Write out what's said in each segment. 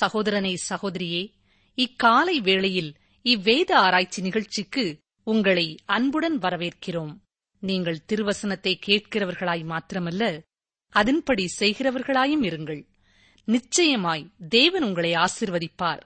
சகோதரனை சகோதரியே இக்காலை வேளையில் இவ்வேத ஆராய்ச்சி நிகழ்ச்சிக்கு உங்களை அன்புடன் வரவேற்கிறோம். நீங்கள் திருவசனத்தை கேட்கிறவர்களாய் மாத்திரமல்ல அதன்படி செய்கிறவர்களாயும் இருங்கள். நிச்சயமாய் தேவன் உங்களை ஆசிர்வதிப்பார்.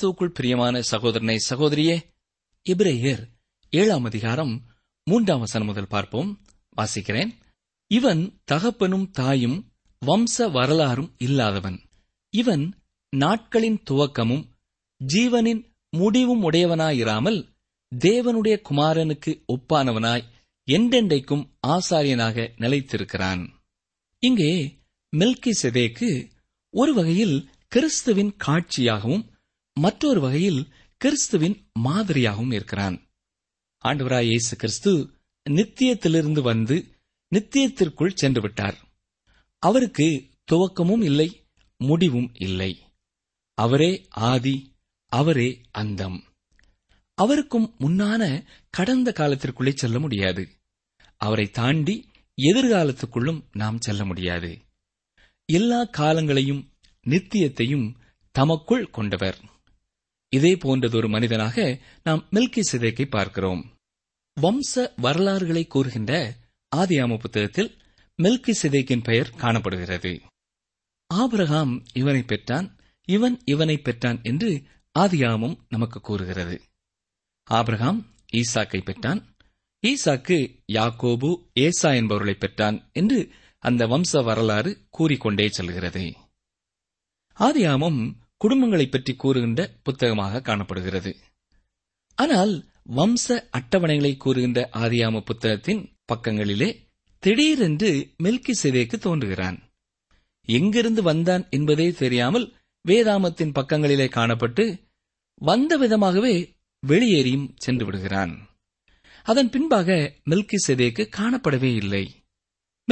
கிறிஸ்துவுக்குள் பிரியமான சகோதரனை சகோதரியே இப்ரேயர் ஏழாம் அதிகாரம் மூன்றாம் வசனம் முதல் பார்ப்போம். வாசிக்கிறேன். இவன் தகப்பனும் தாயும் வம்ச வரலாறும் இல்லாதவன். இவன் நாட்களின் துவக்கமும் ஜீவனின் முடிவும் உடையவனாயிராமல் தேவனுடைய குமாரனுக்கு ஒப்பானவனாய் என்றென்றைக்கும் ஆசாரியனாக நிலைத்திருக்கிறான். இங்கே மெல்கி செதேக்கு ஒரு வகையில் கிறிஸ்துவின் காட்சியாகவும் மற்றொரு வகையில் கிறிஸ்துவின் மாதிரியாகவும் இருக்கிறான். ஆண்டவராய் இயேசு கிறிஸ்து நித்தியத்திலிருந்து வந்து நித்தியத்திற்குள் சென்று விட்டார். அவருக்கு துவக்கமும் இல்லை முடிவும் இல்லை. அவரே ஆதி அவரே அந்தம். அவருக்கும் முன்னான கடந்த காலத்திற்குள்ளே செல்ல முடியாது. அவரை தாண்டி எதிர்காலத்துக்குள்ளும் நாம் செல்ல முடியாது. எல்லா காலங்களையும் நித்தியத்தையும் தமக்குள் கொண்டவர். இதே போன்றதொரு மனிதனாக நாம் மில்கி சிதைக்கை பார்க்கிறோம். வம்ச வரலாறுகளை கூறுகின்ற ஆதியாம புத்தகத்தில் மில்கி சிதைக்கின் பெயர் காணப்படுகிறது. ஆபிரகாம் இவனை பெற்றான் இவன் இவனை பெற்றான் என்று ஆதியாமும் நமக்கு கூறுகிறது. ஆபிரகாம் ஈசாக்கை பெற்றான் ஈசாக்கு யாக்கோபு ஏசா என்பவர்களை பெற்றான் என்று அந்த வம்ச வரலாறு கூறிக்கொண்டே செல்கிறது. ஆதியாமும் குடும்பங்களைப் பற்றி கூறுகின்ற புத்தகமாக காணப்படுகிறது. ஆனால் வம்ச அட்டவணைகளை கூறுகின்ற ஆதியாம புத்தகத்தின் பக்கங்களிலே திடீரென்று மெல்கி சிதைக்கு தோன்றுகிறான். எங்கிருந்து வந்தான் என்பதே தெரியாமல் வேதாமத்தின் பக்கங்களிலே காணப்பட்டு வந்த விதமாகவே வெளியேறியும் சென்று விடுகிறான். அதன் பின்பாக மில்கி செதேக்கு காணப்படவே இல்லை.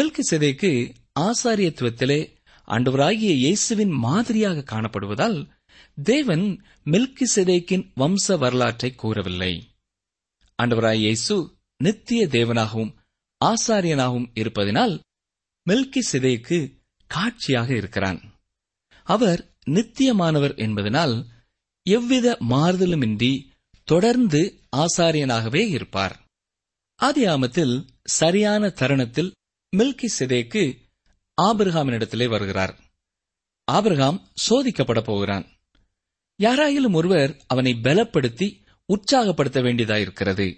மில்கி செதேக்கு ஆசாரியத்துவத்திலே ஆண்டவராகிய இயேசுவின் மாதிரியாக காணப்படுவதால் தேவன் மில்கி செதேக்கின் வம்ச வரலாற்றை கூறவில்லை. ஆண்டவராய் இயேசு நித்திய தேவனாகவும் ஆசாரியனாகவும் இருப்பதினால் மில்கி சிதைக்கு காட்சியாக இருக்கிறான். அவர் நித்தியமானவர் என்பதனால் எவ்வித மாறுதலுமின்றி தொடர்ந்து ஆசாரியனாகவே இருப்பார். ஆதியாமத்தில் சரியான தருணத்தில் மில்கி சிதேக்கு ஆபிரகாமினிடத்திலே வருகிறார். ஆபிரகாம் சோதிக்கப்பட போகிறான். யாராயிலும் ஒருவர் அவனை பலப்படுத்தி உற்சாகப்படுத்த வேண்டியதாயிருக்கிறது.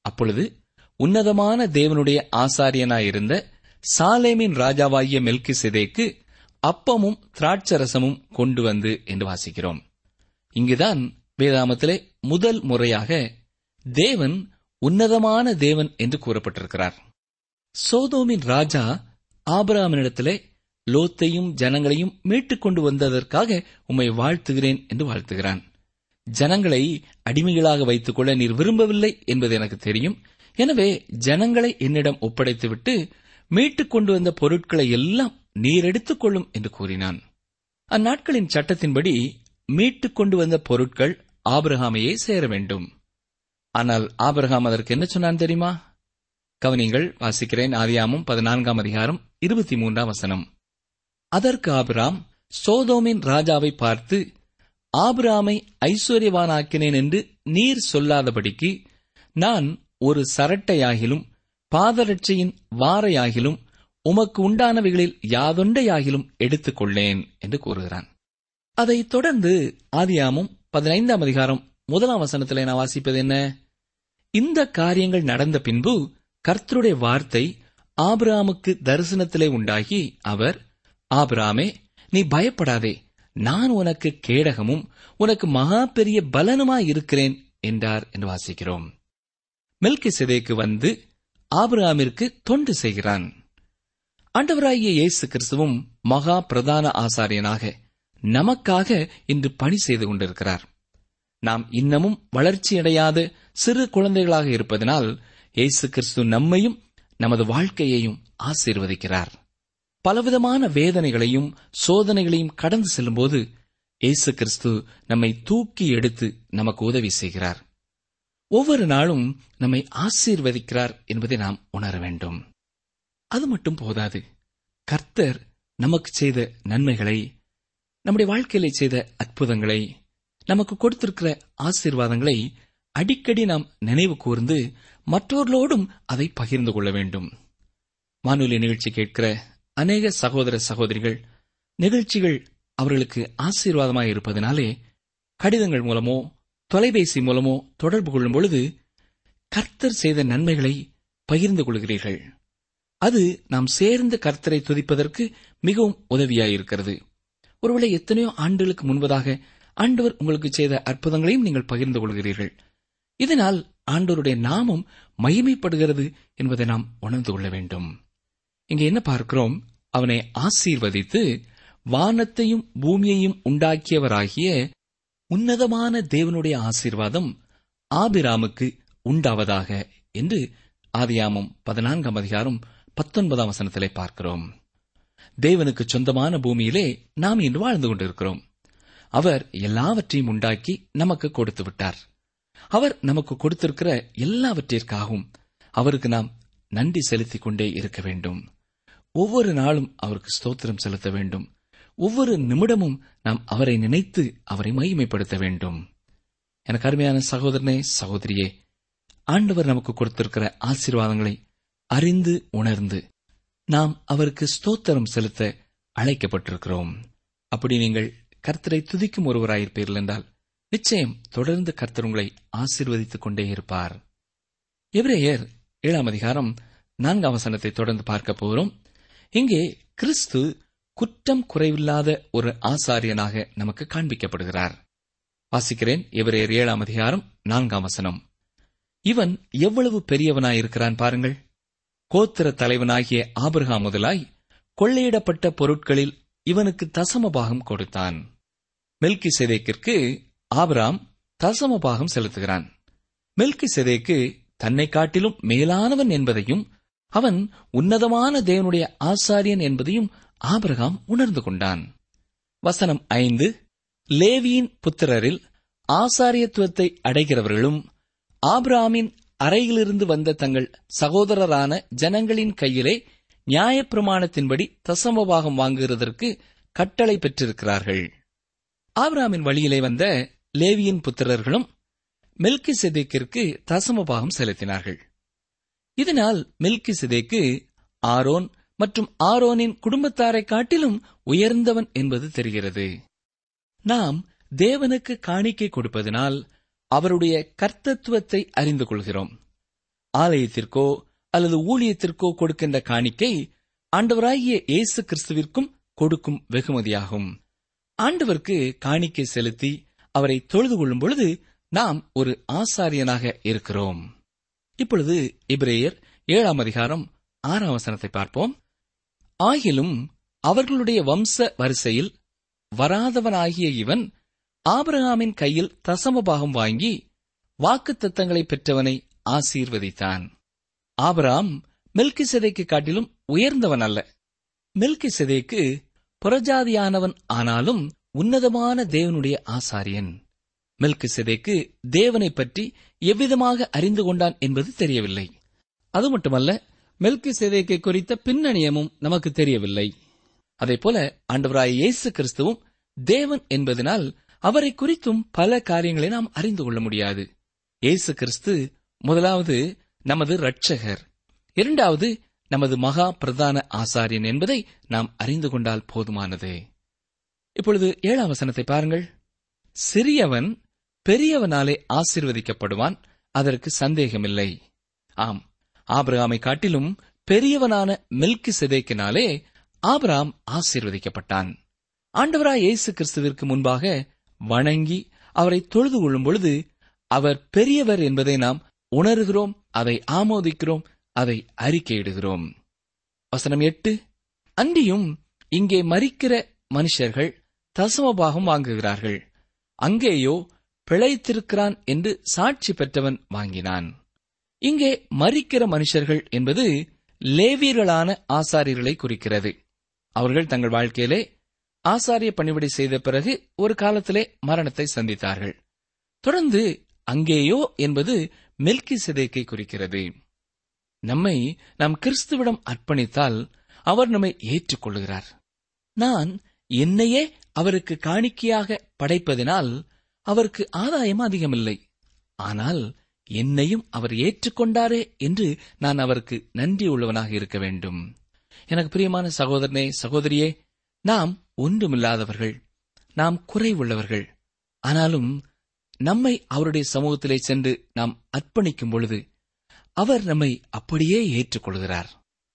அப்பொழுது உன்னதமான தேவனுடைய ஆசாரியனாயிருந்த சாலேமின் ராஜாவாகிய மெல்கி சிதேக்கு அப்பமும் திராட்சரசமும் கொண்டு வந்து என்று வாசிக்கிறோம். இங்குதான் வேதாமத்திலே முதல் முறையாக தேவன் உன்னதமான தேவன் என்று கூறப்பட்டிருக்கிறார். சோதோமின் ராஜா ஆபராமனிடத்திலே லோத்தையும் ஜனங்களையும் மீட்டுக் கொண்டு வந்ததற்காக உம்மை வாழ்த்துகிறேன் என்று வாழ்த்துகிறான். ஜனங்களை அடிமைகளாக வைத்துக் கொள்ள நீர் விரும்பவில்லை என்பது எனக்கு தெரியும். எனவே ஜனங்களை என்னிடம் ஒப்படைத்துவிட்டு மீட்டுக் கொண்டு வந்த பொருட்களை எல்லாம் நீர் எடுத்துக் கொள்ளும் என்று கூறினான். அந்நாட்களின் சட்டத்தின்படி மீட்டுக் கொண்டு வந்த பொருட்கள் ஆபிரகாமையே சேர வேண்டும். ஆனால் ஆபிரகாம் அதற்கு என்ன சொன்னான் தெரியுமா? கவனிங்கள் வாசிக்கிறேன் ஆதியாமும் பதினான்காம் அதிகாரம் இருபத்தி மூன்றாம் வசனம். அதற்கு ஆபிராம் சோதோமின் ராஜாவை பார்த்து ஆபிராமை ஐஸ்வர்யவானாக்கினேன் என்று நீர் சொல்லாதபடிக்கு நான் ஒரு சரட்டையாகிலும் பாதரட்சையின் வாரையாகிலும் உமக்கு உண்டானவைகளில் யாதொண்டையாகிலும் எடுத்துக்கொள்ளேன் என்று கூறுகிறான். அதைத் தொடர்ந்து ஆதியாமும் பதினைந்தாம் அதிகாரம் முதலாம் வசனத்தில் நான் வாசிப்பது என்ன? இந்த காரியங்கள் நடந்த பின்பு கர்த்தருடைய வார்த்தை ஆபிராமுக்கு தரிசனத்திலே உண்டாகி அவர் ஆபிராமே நீ பயப்படாதே. நான் உனக்கு கேடகமும் உனக்கு மகா பெரிய பலனுமாய் இருக்கிறேன் என்றார் என்று வாசிக்கிறோம். மெல்கி சிதைக்கு வந்து ஆபிராமிற்கு தொண்டு செய்கிறான். ஆண்டவராகிய இயேசு கிறிஸ்துவும் மகா பிரதான ஆசாரியனாக நமக்காக இன்று பணி செய்து கொண்டிருக்கிறார். நாம் இன்னமும் வளர்ச்சியடையாத சிறு குழந்தைகளாக இருப்பதனால் இயேசு கிறிஸ்து நம்மையும் நமது வாழ்க்கையையும் ஆசீர்வதிக்கிறார். பலவிதமான வேதனைகளையும் சோதனைகளையும் கடந்து செல்லும்போது இயேசு கிறிஸ்து நம்மை தூக்கி எடுத்து நமக்கு உதவி செய்கிறார். ஒவ்வொரு நாளும் நம்மை ஆசீர்வதிக்கிறார் என்பதை நாம் உணர வேண்டும். அது மட்டும் போதாது. கர்த்தர் நமக்கு செய்த நன்மைகளை நம்முடைய வாழ்க்கையில செய்த அற்புதங்களை நமக்கு கொடுத்திருக்கிற ஆசீர்வாதங்களை அடிக்கடி நாம் நினைவு கூர்ந்து மற்றவர்களோடும் அதை பகிர்ந்து கொள்ள வேண்டும். வானொலி நிகழ்ச்சி கேட்கிற அநேக சகோதர சகோதரிகள் நிகழ்ச்சிகள் அவர்களுக்கு ஆசீர்வாதமாக இருப்பதனாலே கடிதங்கள் மூலமோ தொலைபேசி மூலமோ தொடர்பு கொள்ளும் பொழுது கர்த்தர் செய்த நன்மைகளை பகிர்ந்து கொள்கிறீர்கள். அது நாம் சேர்ந்து கர்த்தரை துதிப்பதற்கு மிகவும் உதவியாயிருக்கிறது. ஒருவேளை எத்தனையோ ஆண்டுகளுக்கு முன்பதாக ஆண்டவர் உங்களுக்கு செய்த அற்புதங்களையும் நீங்கள் பகிர்ந்து கொள்கிறீர்கள். இதனால் ஆண்டோருடைய நாமம் மகிமைப்படுகிறது என்பதை நாம் உணர்ந்து கொள்ள வேண்டும். இங்கே என்ன பார்க்கிறோம்? அவனை ஆசீர்வதித்து வானத்தையும் பூமியையும் உண்டாக்கியவராகிய உன்னதமான தேவனுடைய ஆசீர்வாதம் ஆபிராமுக்கு உண்டாவதாக என்று ஆதியாமம் பதினான்காம் அதிகாரம் பத்தொன்பதாம் வசனத்திலே பார்க்கிறோம். தேவனுக்கு சொந்தமான பூமியிலே நாம் இன்று வாழ்ந்து கொண்டிருக்கிறோம். அவர் எல்லாவற்றையும் உண்டாக்கி நமக்கு கொடுத்து விட்டார். அவர் நமக்கு கொடுத்திருக்கிற எல்லாவற்றிற்காகவும் அவருக்கு நாம் நன்றி செலுத்திக் கொண்டே இருக்க வேண்டும். ஒவ்வொரு நாளும் அவருக்கு ஸ்தோத்திரம் செலுத்த வேண்டும். ஒவ்வொரு நிமிடமும் நாம் அவரை நினைத்து அவரை மகிமைப்படுத்த வேண்டும். எனக்கு அருமையான சகோதரனே சகோதரியே ஆண்டவர் நமக்கு கொடுத்திருக்கிற ஆசீர்வாதங்களை அறிந்து உணர்ந்து நாம் அவருக்கு ஸ்தோத்திரம் செலுத்த அழைக்கப்பட்டிருக்கிறோம். அப்படி நீங்கள் கர்த்தரை துதிக்கும் ஒருவராயிருப்பீர்கள் என்றால் நிச்சயம் தொடர்ந்து கர்த்தர் உங்களை ஆசீர்வதித்துக் கொண்டே இருப்பார். எவ்ரேயர் ஏழாம் அதிகாரம் நான்காம் வசனத்தை தொடர்ந்து பார்க்க போகிறோம். இங்கே கிறிஸ்து குற்றம் குறைவில்லாத ஒரு ஆசாரியனாக நமக்கு காண்பிக்கப்படுகிறார். வாசிக்கிறேன் எவரேர் ஏழாம் அதிகாரம் நான்காம் வசனம். இவன் எவ்வளவு பெரியவனாயிருக்கிறான் பாருங்கள். கோத்திர தலைவனாகிய ஆபிரகா முதலாய் கொள்ளையிடப்பட்ட பொருட்களில் இவனுக்கு தசமபாகம் கொடுத்தான். மெல்கி செதேக்கிற்கு ஆபிராம் தசமபாகம் செலுத்துகிறான். மெல்கி செதேக்கு தன்னை காட்டிலும் மேலானவன் என்பதையும் அவன் உன்னதமான தேவனுடைய ஆசாரியன் என்பதையும் ஆபிரகாம் உணர்ந்து கொண்டான். வசனம் ஐந்து லேவியின் புத்திரரில் ஆசாரியத்துவத்தை அடைகிறவர்களும் ஆபிராமின் அறையிலிருந்து வந்த தங்கள் சகோதரரான ஜனங்களின் கையிலே நியாயப்பிரமாணத்தின்படி தசமபாகம் வாங்குகிறதற்கு கட்டளை பெற்றிருக்கிறார்கள். ஆபிராமின் வழியிலே வந்த லேவியின் புத்திரர்களும் மெல்கி செதேக்கிற்கு தசமபாகம் செலுத்தினார்கள். இதனால் மெல்கி செதேக்கு ஆரோன் மற்றும் ஆரோனின் குடும்பத்தாரை காட்டிலும் உயர்ந்தவன் என்பது தெரிகிறது. நாம் தேவனுக்கு காணிக்கை கொடுப்பதனால் அவருடைய கர்த்தத்துவத்தை அறிந்து கொள்கிறோம். ஆலயத்திற்கோ அல்லது ஊழியத்திற்கோ கொடுக்கின்ற காணிக்கை ஆண்டவராகிய இயேசு கிறிஸ்துவிற்கும் கொடுக்கும் வெகுமதியாகும். ஆண்டவருக்கு காணிக்கை செலுத்தி அவரை தொழுது கொள்ளும் பொழுது நாம் ஒரு ஆசாரியனாக இருக்கிறோம். இப்பொழுது இப்ரேயர் ஏழாம் அதிகாரம் ஆறாம் வசனத்தை பார்ப்போம். ஆகிலும் அவர்களுடைய வம்ச வரிசையில் வராதவனாகிய இவன் ஆபிரகாமின் கையில் தசமபாகம் வாங்கி வாக்குத்தத்தங்களை பெற்றவனை ஆசீர்வதித்தான். ஆபராம் மில்கி செதைக்கு காட்டிலும் உயர்ந்தவன் அல்ல. மில்கி செதைக்கு புறஜாதியானவன் ஆனாலும் உன்னதமான தேவனுடைய ஆசாரியன். மெல்கிசெதேக்கு தேவனை பற்றி எவ்விதமாக அறிந்து கொண்டான் என்பது தெரியவில்லை. அது மட்டுமல்ல மெல்கிசெதேக்கை குறித்த பின்னணியமும் நமக்கு தெரியவில்லை. அதேபோல ஆண்டவராய் இயேசு கிறிஸ்துவும் தேவன் என்பதனால் அவரை குறித்தும் பல காரியங்களை நாம் அறிந்து கொள்ள முடியாது. இயேசு கிறிஸ்து முதலாவது நமது ரட்சகர் இரண்டாவது நமது மகா பிரதான ஆசாரியன் என்பதை நாம் அறிந்து கொண்டால் போதுமானது. இப்பொழுது ஏழாம் வசனத்தை பாருங்கள். சிறியவன் பெரியவனாலே ஆசிர்வதிக்கப்படுவான் அதற்கு சந்தேகமில்லை. ஆம் ஆபிரகாமை காட்டிலும் பெரியவனான மில்கி செதேக்கினாலே ஆபிராம் ஆசீர்வதிக்கப்பட்டான். ஆண்டவராய் இயேசு கிறிஸ்துவிற்கு முன்பாக வணங்கி அவரை தொழுது கொள்ளும் பொழுது அவர் பெரியவர் என்பதை நாம் உணர்கிறோம் அதை ஆமோதிக்கிறோம் அதை அறிக்கையிடுகிறோம். வசனம் எட்டு அன்றியும் இங்கே மறிக்கிற மனுஷர்கள் தசமபாகம் வாங்குகிறார்கள். அங்கேயோ பிழைத்திருக்கிறான் என்று சாட்சி பெற்றவன் வாங்கினான். இங்கே மறிக்கிற மனுஷர்கள் என்பது லேவியர்களான ஆசாரியர்களை குறிக்கிறது. அவர்கள் தங்கள் வாழ்க்கையிலே ஆசாரிய பணிவிடை செய்த பிறகு ஒரு காலத்திலே மரணத்தை சந்தித்தார்கள். தொடர்ந்து அங்கேயோ என்பது மெல்கி சிதைக்கை குறிக்கிறது. நம்மை நாம் கிறிஸ்துவிடம் அர்ப்பணித்தால் அவர் நம்மை ஏற்றுக்கொள்கிறார் நான் என்னையே அவருக்கு காணிக்கையாக படைப்பதினால் அவருக்கு ஆதாயம் அதிகமில்லை. ஆனால் என்னையும் அவர் ஏற்றுக்கொண்டாரே என்று நான் அவருக்கு நன்றி உள்ளவனாக இருக்க வேண்டும். எனக்கு பிரியமான சகோதரனே சகோதரியே நாம் ஒன்றுமில்லாதவர்கள் நாம் குறைவுள்ளவர்கள். ஆனாலும் நம்மை அவருடைய சமூகத்திலே சென்று நாம் அர்ப்பணிக்கும் பொழுது அவர் நம்மை அப்படியே ஏற்றுக்கொள்கிறார்.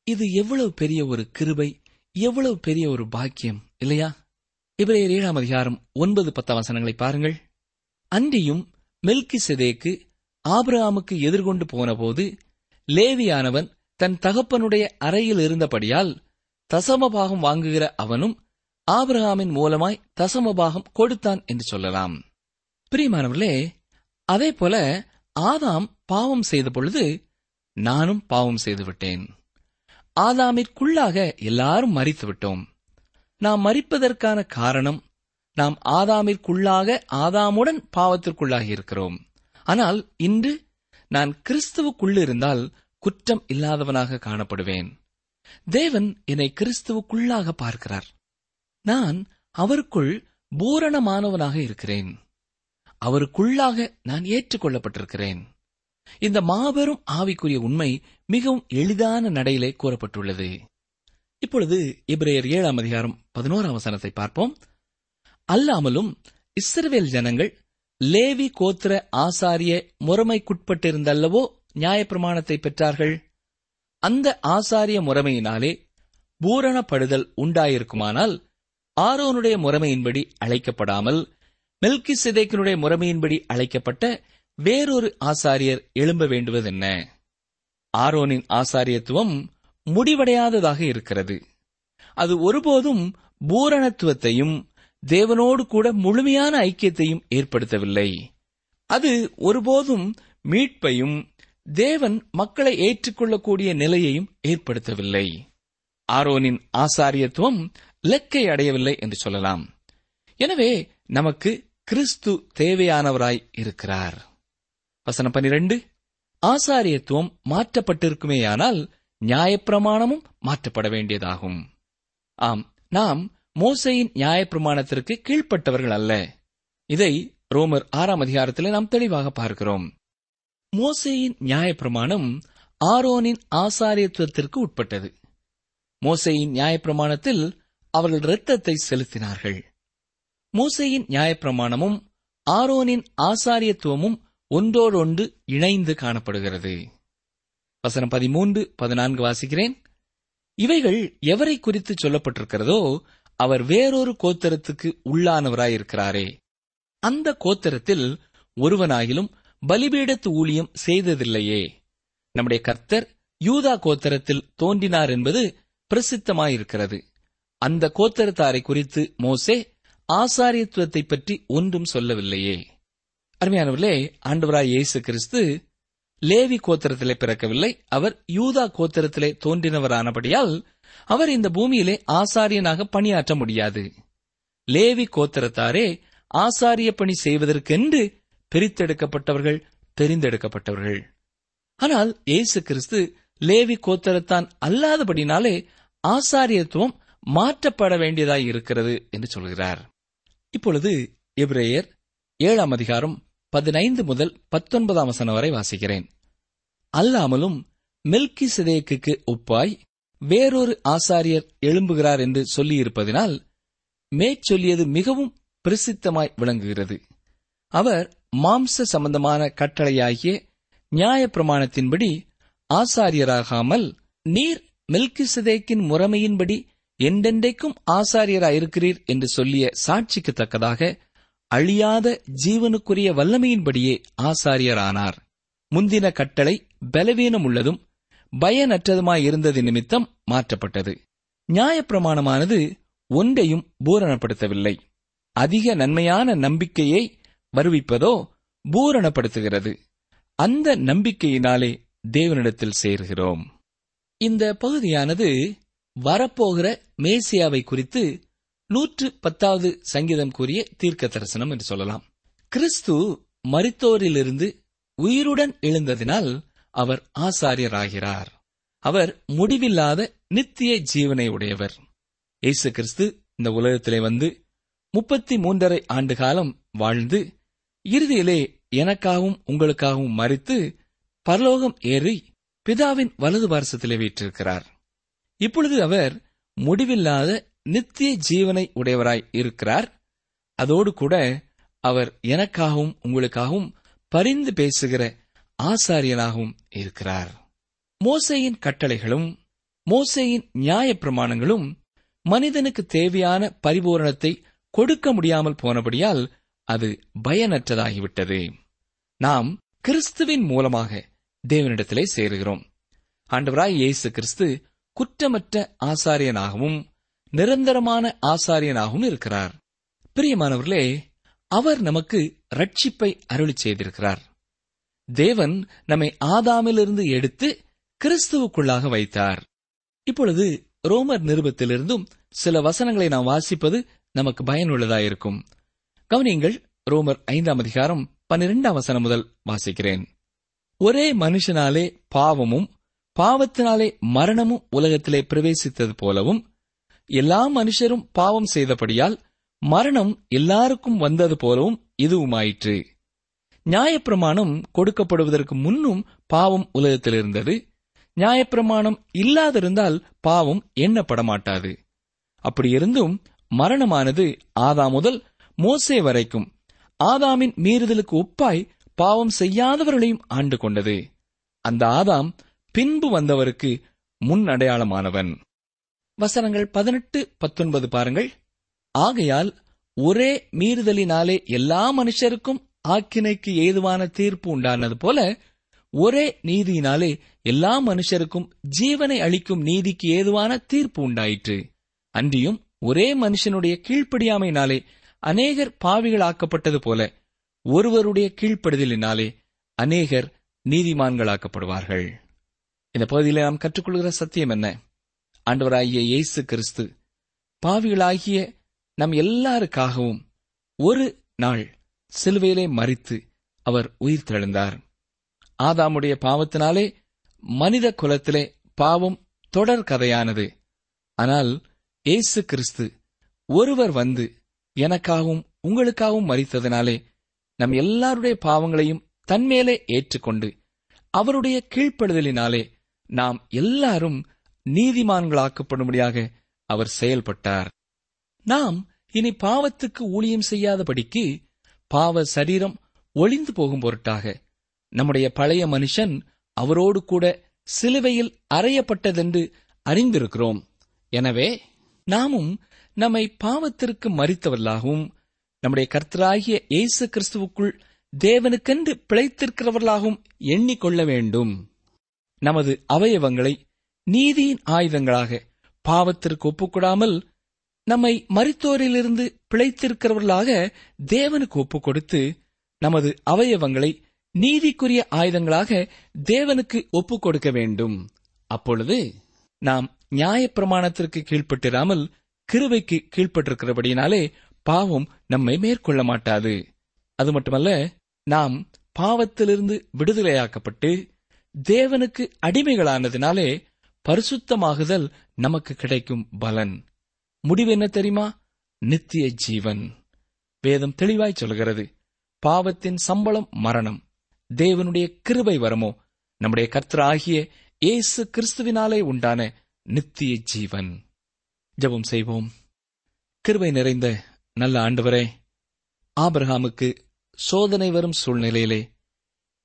இது எவ்வளவு பெரிய ஒரு கிருபை எவ்வளவு பெரிய ஒரு பாக்கியம் இல்லையா? இவரையர் ஏழாம் அதிகாரம் ஒன்பது பத்து வசனங்களை பாருங்கள். அன்றியும் மெல்கி செதேக்கு ஆபிரகாமுக்கு எதிர்கொண்டு போனபோது லேவியானவன் தன் தகப்பனுடைய அறையில் இருந்தபடியால் தசமபாகம் வாங்குகிற அவனும் ஆபிரகாமின் மூலமாய் தசமபாகம் கொடுத்தான் என்று சொல்லலாம். பிரியமானவர்களே அதே போல ஆதாம் பாவம் செய்த பொழுது நானும் பாவம் செய்து விட்டேன். ஆதாமிற்குள்ளாக எல்லாரும் மறித்து விட்டோம். நாம் மறிப்பதற்கான காரணம் நாம் ஆதாமிற்குள்ளாக ஆதாமுடன் பாவத்திற்குள்ளாகி இருக்கிறோம். ஆனால் இன்று நான் கிறிஸ்துவுக்குள்ளிருந்தால் குற்றம் இல்லாதவனாக காணப்படுவேன். தேவன் என்னை கிறிஸ்துவுக்குள்ளாக பார்க்கிறார். நான் அவருக்குள் பூரணமானவனாக இருக்கிறேன். அவருக்குள்ளாக நான் ஏற்றுக்கொள்ளப்பட்டிருக்கிறேன். இந்த மாபெரும் ஆவிக்குரிய உண்மை மிகவும் எளிதான நடையிலே கூறப்பட்டுள்ளது. இப்பொழுது இப்ரேயர் ஏழாம் அதிகாரம் பதினோராம் வசனத்தை பார்ப்போம். அல்லாமலும் இஸ்ரவேல் ஜனங்கள் லேவி கோத்திர ஆசாரிய முறைமைக்குட்பட்டிருந்தல்லவோ நியாயப்பிரமாணத்தை பெற்றார்கள்? அந்த ஆசாரிய முறைமையினாலே பூரணப்படுதல் உண்டாயிருக்குமானால் ஆரோனுடைய முறைமையின்படி அழைக்கப்படாமல் மெல்கி சிதைக்கினுடைய முறைமையின்படி அழைக்கப்பட்ட வேறொரு ஆசாரியர் எழும்ப வேண்டுவதென்ன? ஆரோனின் ஆசாரியத்துவம் முடிவடையாததாக இருக்கிறது. அது ஒருபோதும் பூரணத்துவத்தையும் தேவனோடு கூட முழுமையான ஐக்கியத்தையும் ஏற்படுத்தவில்லை. அது ஒருபோதும் மீட்பையும் தேவன் மக்களை ஏற்றுக்கொள்ளக்கூடிய நிலையையும் ஏற்படுத்தவில்லை. ஆரோனின் ஆசாரியத்துவம் லெக்கை அடையவில்லை என்று சொல்லலாம். எனவே நமக்கு கிறிஸ்து தேவையானவராய் இருக்கிறார். வசனம் பனிரெண்டு ஆசாரியத்துவம் மாற்றப்பட்டிருக்குமேயானால் நியாயப்பிரமாணமும் மாற்றப்பட வேண்டியதாகும். ஆம் நாம் மோசையின் நியாயப்பிரமாணத்திற்கு கீழ்ப்பட்டவர்கள் அல்ல. இதை ரோமர் ஆறாம் அதிகாரத்தில் நாம் தெளிவாக பார்க்கிறோம். மோசையின் நியாயப்பிரமாணம் ஆரோனின் ஆசாரியத்துவத்திற்கு உட்பட்டது. மோசையின் நியாயப்பிரமாணத்தில் அவர்கள் இரத்தத்தை செலுத்தினார்கள். மோசையின் நியாயப்பிரமாணமும் ஆரோனின் ஆசாரியத்துவமும் ஒன்றோடொன்று இணைந்து காணப்படுகிறது. வசனம் பதிமூன்று பதினான்கு வாசிக்கிறேன். இவைகள் எவரை குறித்து சொல்லப்பட்டிருக்கிறதோ அவர் வேறொரு கோத்தரத்துக்கு உள்ளானவராயிருக்கிறாரே. அந்த கோத்தரத்தில் ஒருவனாயிலும் பலிபீடத்து ஊழியம் செய்ததில்லையே. நம்முடைய கர்த்தர் யூதா கோத்தரத்தில் தோன்றினார் என்பது பிரசித்தமாயிருக்கிறது. அந்த கோத்தரத்தாரை குறித்து மோசே ஆசாரியத்துவத்தை பற்றி ஒன்றும் சொல்லவில்லையே. அருமையானவர்களே ஆண்டவராய் இயேசு கிறிஸ்து லேவி கோத்திரத்திலே பிறக்கவில்லை. அவர் யூதா கோத்திரத்திலே தோன்றினவரானபடியால் அவர் இந்த பூமியிலே ஆசாரியனாக பணியாற்ற முடியாது. லேவி கோத்திரத்தாரே ஆசாரிய பணி செய்வதற்கென்று பிரித்தெடுக்கப்பட்டவர்கள் தெரிந்தெடுக்கப்பட்டவர்கள். ஆனால் இயேசு கிறிஸ்து லேவி கோத்தரத்தான் அல்லாதபடினாலே ஆசாரியத்துவம் மாற்றப்பட வேண்டியதாய் இருக்கிறது என்று சொல்கிறார். இப்பொழுது எப்ரேயர் ஏழாம் அதிகாரம் பதினைந்து முதல் பத்தொன்பதாம் வசனம் வரை வாசிக்கிறேன். அல்லாமலும் மில்கி சிதேக்கு ஒப்பாய் வேறொரு ஆசாரியர் எழும்புகிறார் என்று சொல்லியிருப்பதினால் மேற்சொல்லியது மிகவும் பிரசித்தமாய் விளங்குகிறது. அவர் மாம்ச சம்பந்தமான கட்டளையாகிய நியாயப்பிரமாணத்தின்படி ஆசாரியராகாமல் நீர் மெல்கிசதேக்கின் முறைமையின்படி என்றென்றைக்கும் ஆசாரியராயிருக்கிறீர் என்று சொல்லிய சாட்சிக்கு தக்கதாக அழியாத ஜீவனுக்குரிய வல்லமையின்படியே ஆசாரியரானார். முந்தின கட்டளை பலவீனம் உள்ளதும் பயனற்றதுமாயிருந்தது நிமித்தம் மாற்றப்பட்டது. நியாயப்பிரமாணமானது ஒன்றையும் பூரணப்படுத்தவில்லை. அதிக நன்மையான நம்பிக்கையை வருவிப்பதோ பூரணப்படுத்துகிறது. அந்த நம்பிக்கையினாலே தேவனிடத்தில் சேர்கிறோம். இந்த பகுதியானது வரப்போகிற மேசியாவை குறித்து நூற்று பத்தாவது சங்கீதம் கூறிய தீர்க்க தரிசனம் என்று சொல்லலாம். கிறிஸ்து மரித்தோரிலிருந்து உயிருடன் எழுந்ததினால் அவர் ஆசாரியராகிறார். அவர் முடிவில்லாத நித்திய ஜீவனை உடையவர். இயேசு கிறிஸ்து இந்த உலகத்திலே வந்து முப்பத்தி மூன்றரை ஆண்டு காலம் வாழ்ந்து இறுதியிலே எனக்காகவும் உங்களுக்காகவும் மறித்து பரலோகம் ஏறி பிதாவின் வலது பாரசத்திலே வீற்றிருக்கிறார். இப்பொழுது அவர் முடிவில்லாத நித்திய ஜீவனை உடையவராய் இருக்கிறார். அதோடு கூட அவர் எனக்காகவும் உங்களுக்காகவும் பரிந்து பேசுகிற ஆசாரியனாகவும் இருக்கிறார். மோசையின் கட்டளைகளும் மோசையின் நியாயப் பிரமாணங்களும் மனிதனுக்கு தேவையான பரிபூரணத்தை கொடுக்க முடியாமல் போனபடியால் அது பயனற்றதாகிவிட்டது. நாம் கிறிஸ்துவின் மூலமாக தேவனிடத்திலே சேருகிறோம். ஆண்டவராய் இயேசு கிறிஸ்து குற்றமற்ற ஆசாரியனாகவும் நிரந்தரமான ஆசாரியனாகவும் இருக்கிறார். பிரியமானவர்களே அவர் நமக்கு ரட்சிப்பை அருளி செய்திருக்கிறார். தேவன் நம்மை ஆதாமிலிருந்து எடுத்து கிறிஸ்துவுக்குள்ளாக வைத்தார். இப்பொழுது ரோமர் நிருபத்திலிருந்தும் சில வசனங்களை நாம் வாசிப்பது நமக்கு பயனுள்ளதாயிருக்கும் கவனியங்கள் ரோமர் ஐந்தாம் அதிகாரம் பன்னிரெண்டாம் வசனம் முதல் வாசிக்கிறேன். ஒரே மனுஷனாலே பாவமும் பாவத்தினாலே மரணமும் உலகத்திலே பிரவேசித்தது போலவும் எல்லா மனுஷரும் பாவம் செய்தபடியால் மரணம் எல்லாருக்கும் வந்தது போலவும் இதுவுமாயிற்று. நியாயப்பிரமாணம் கொடுக்கப்படுவதற்கு முன்னும் பாவம் உலகத்தில் இருந்தது நியாயப்பிரமாணம் இல்லாதிருந்தால் பாவம் எண்ணப்படமாட்டாது. அப்படியிருந்தும் அப்படி இருந்தும் மரணமானது ஆதா முதல் மோசே வரைக்கும் ஆதாமின் மீறுதலுக்கு ஒப்பாய் பாவம் செய்யாதவர்களையும் ஆண்டு கொண்டது. அந்த ஆதாம் பின்பு வந்தவருக்கு முன் அடையாளமானவன் வசனங்கள் பதினெட்டு பத்தொன்பது பாருங்கள். ஆகையால் ஒரே மீறுதலினாலே எல்லா மனுஷருக்கும் ஆக்கினைக்கு ஏதுவான தீர்ப்பு உண்டானது போல ஒரே நீதியினாலே எல்லா மனுஷருக்கும் ஜீவனை அளிக்கும் நீதிக்கு ஏதுவான தீர்ப்பு உண்டாயிற்று. அன்றியும் ஒரே மனுஷனுடைய கீழ்ப்படியாமையினாலே அநேகர் பாவிகளாக்கப்பட்டது போல ஒருவருடைய கீழ்ப்படுதலினாலே அநேகர் நீதிமான்களாக்கப்படுவார்கள். இந்த பகுதியில் நாம் கற்றுக்கொள்கிற சத்தியம் என்ன? ஆண்டவராகிய இயேசு கிறிஸ்து பாவிகளாகிய நம் எல்லாருக்காகவும் ஒரு நாள் சிலுவையிலே மறித்து அவர் உயிர் தெழுந்தார் ஆதாமுடைய பாவத்தினாலே மனித குலத்திலே பாவம் தொடர் கதையானது. ஆனால் ஏசு கிறிஸ்து ஒருவர் வந்து எனக்காகவும் உங்களுக்காகவும் மறித்ததினாலே நம் எல்லாருடைய பாவங்களையும் தன்மேலே ஏற்றுக்கொண்டு அவருடைய கீழ்ப்படுதலினாலே நாம் எல்லாரும் நீதிமான்களாக்கப்படும்படியாக அவர் செயல்பட்டார். நாம் இனி பாவத்துக்கு ஊழியம் செய்யாதபடிக்கு பாவ சரீரம் ஒளிந்து போகும் பொருட்டாக நம்முடைய பழைய மனுஷன் அவரோடு கூட சிலுவையில் அறையப்பட்டதென்று அறிந்திருக்கிறோம். எனவே நாமும் நம்மை பாவத்திற்கு மறித்தவர்களாகவும் நம்முடைய கர்த்தராகிய இயேசு கிறிஸ்துவுக்குள் தேவனுக்கென்று பிழைத்திருக்கிறவர்களாகவும் எண்ணிக்கொள்ள வேண்டும். நமது அவயவங்களை நீதியின் ஆயுதங்களாக பாவத்திற்கு ஒப்புக்கூடாமல் நம்மை மறித்தோரிலிருந்து பிழைத்திருக்கிறவர்களாக தேவனுக்கு ஒப்புக் கொடுத்து நமது அவயவங்களை நீதிக்குரிய ஆயுதங்களாக தேவனுக்கு ஒப்புக் கொடுக்க வேண்டும். அப்பொழுது நாம் நியாயப்பிரமாணத்திற்கு கீழ்ப்பட்டிராமல் கிருவைக்கு கீழ்ப்பட்டிருக்கிறபடியினாலே பாவம் நம்மை மேற்கொள்ள மாட்டாது. அது மட்டுமல்ல நாம் பாவத்திலிருந்து விடுதலையாக்கப்பட்டு தேவனுக்கு அடிமைகளானதினாலே பரிசுத்தமாகுதல் நமக்கு கிடைக்கும் பலன். முடிவு என்ன தெரியுமா? நித்திய ஜீவன். வேதம் தெளிவாய் சொல்கிறது பாவத்தின் சம்பளம் மரணம். தேவனுடைய கிருபை வரமோ? நம்முடைய கர்த்தராகிய இயேசு கிறிஸ்துவினாலே உண்டான நித்திய ஜீவன். ஜபம் செய்வோம். கிருபை நிறைந்த நல்ல ஆண்டவரே ஆபிரஹாமுக்கு சோதனை வரும் சூழ்நிலையிலே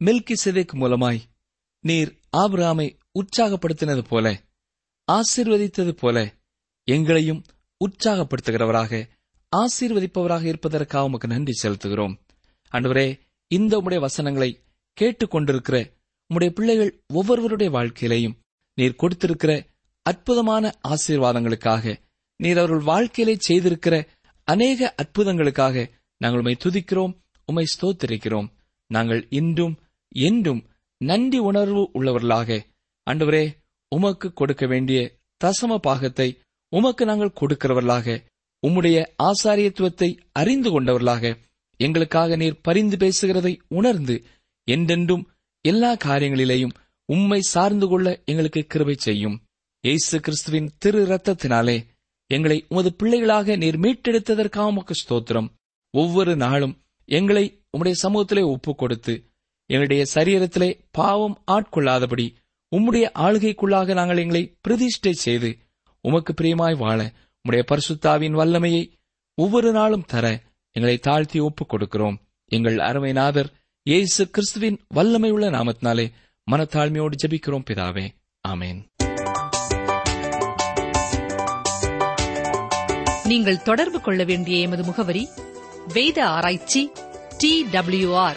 மில்கி சிதைக்கு மூலமாய் நீர் ஆபிராமை உற்சாகப்படுத்தினது போல ஆசீர்வதித்தது போல எங்களையும் உற்சாகப்படுத்துகிறவராக ஆசீர்வதிப்பவராக இருப்பதற்காக உமக்கு நன்றி செலுத்துகிறோம். அன்றுவரே இந்த உடைய வசனங்களை கேட்டுக்கொண்டிருக்கிற உம்முடைய பிள்ளைகள் ஒவ்வொருவருடைய வாழ்க்கையிலையும் நீர் கொடுத்திருக்கிற அற்புதமான ஆசீர்வாதங்களுக்காக நீர் அவர்கள் வாழ்க்கையிலே செய்திருக்கிற அநேக அற்புதங்களுக்காக நாங்கள் உம்மை துதிக்கிறோம் உம்மை ஸ்தோத்திருக்கிறோம். நாங்கள் இன்றும் என்றும் நன்றி உணர்வு உள்ளவர்களாக. அன்றுவரே உமக்கு கொடுக்க வேண்டிய தசம பாகத்தை உமக்கு நாங்கள் கொடுக்கிறவர்களாக. உம்முடைய ஆசாரியத்துவத்தை அறிந்து கொண்டவர்களாக. எங்களுக்காக நீர் பரிந்து பேசுகிறதை உணர்ந்து என்றென்றும் எல்லா காரியங்களிலேயும் உம்மை சார்ந்து கொள்ள எங்களுக்கு கிருபை செய்யும். இயேசு கிறிஸ்துவின் திரு ரத்தத்தினாலே எங்களை உமது பிள்ளைகளாக நீர் மீட்டெடுத்ததற்காக உமக்கு ஸ்தோத்திரம். ஒவ்வொரு நாளும் எங்களை உம்முடைய சமூகத்திலே ஒப்புக் கொடுத்து எங்களுடைய சரீரத்திலே பாவம் ஆட்கொள்ளாதபடி உம்முடைய ஆளுகைக்குள்ளாக நாங்கள் எங்களை பிரதிஷ்டை செய்து உமக்கு பிரியமாய் வாழ உம்முடைய பரிசுத்தாவின் வல்லமையை ஒவ்வொரு நாளும் தர எங்களை தாழ்த்தி ஒப்புக் கொடுக்கிறோம் எங்கள் அருமை நாதர் இயேசு கிறிஸ்துவின் வல்லமையுள்ள நாமத்தினாலே மனத்தாழ்மையோடு ஜெபிக்கிறோம் பிதாவே. ஆமேன். நீங்கள் தொடர்பு கொள்ள வேண்டிய எமது முகவரி வேத ஆராய்ச்சி D R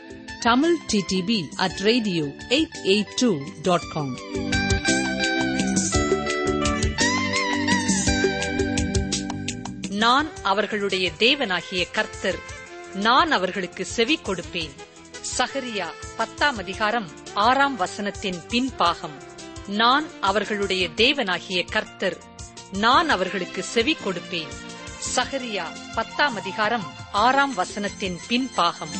Tamil DTP at radio eight eight two dot com நான் அவர்களுடைய தேவனாகிய கர்த்தர் நான் அவர்களுக்கு செவி கொடுப்பேன். சகரியா பத்தாம் அதிகாரம் ஆறாம் வசனத்தின் பின்பாகம். நான் அவர்களுடைய தேவனாகிய கர்த்தர் நான் அவர்களுக்கு செவி கொடுப்பேன். சகரியா பத்தாம் அதிகாரம் ஆறாம் வசனத்தின் பின்பாகம்.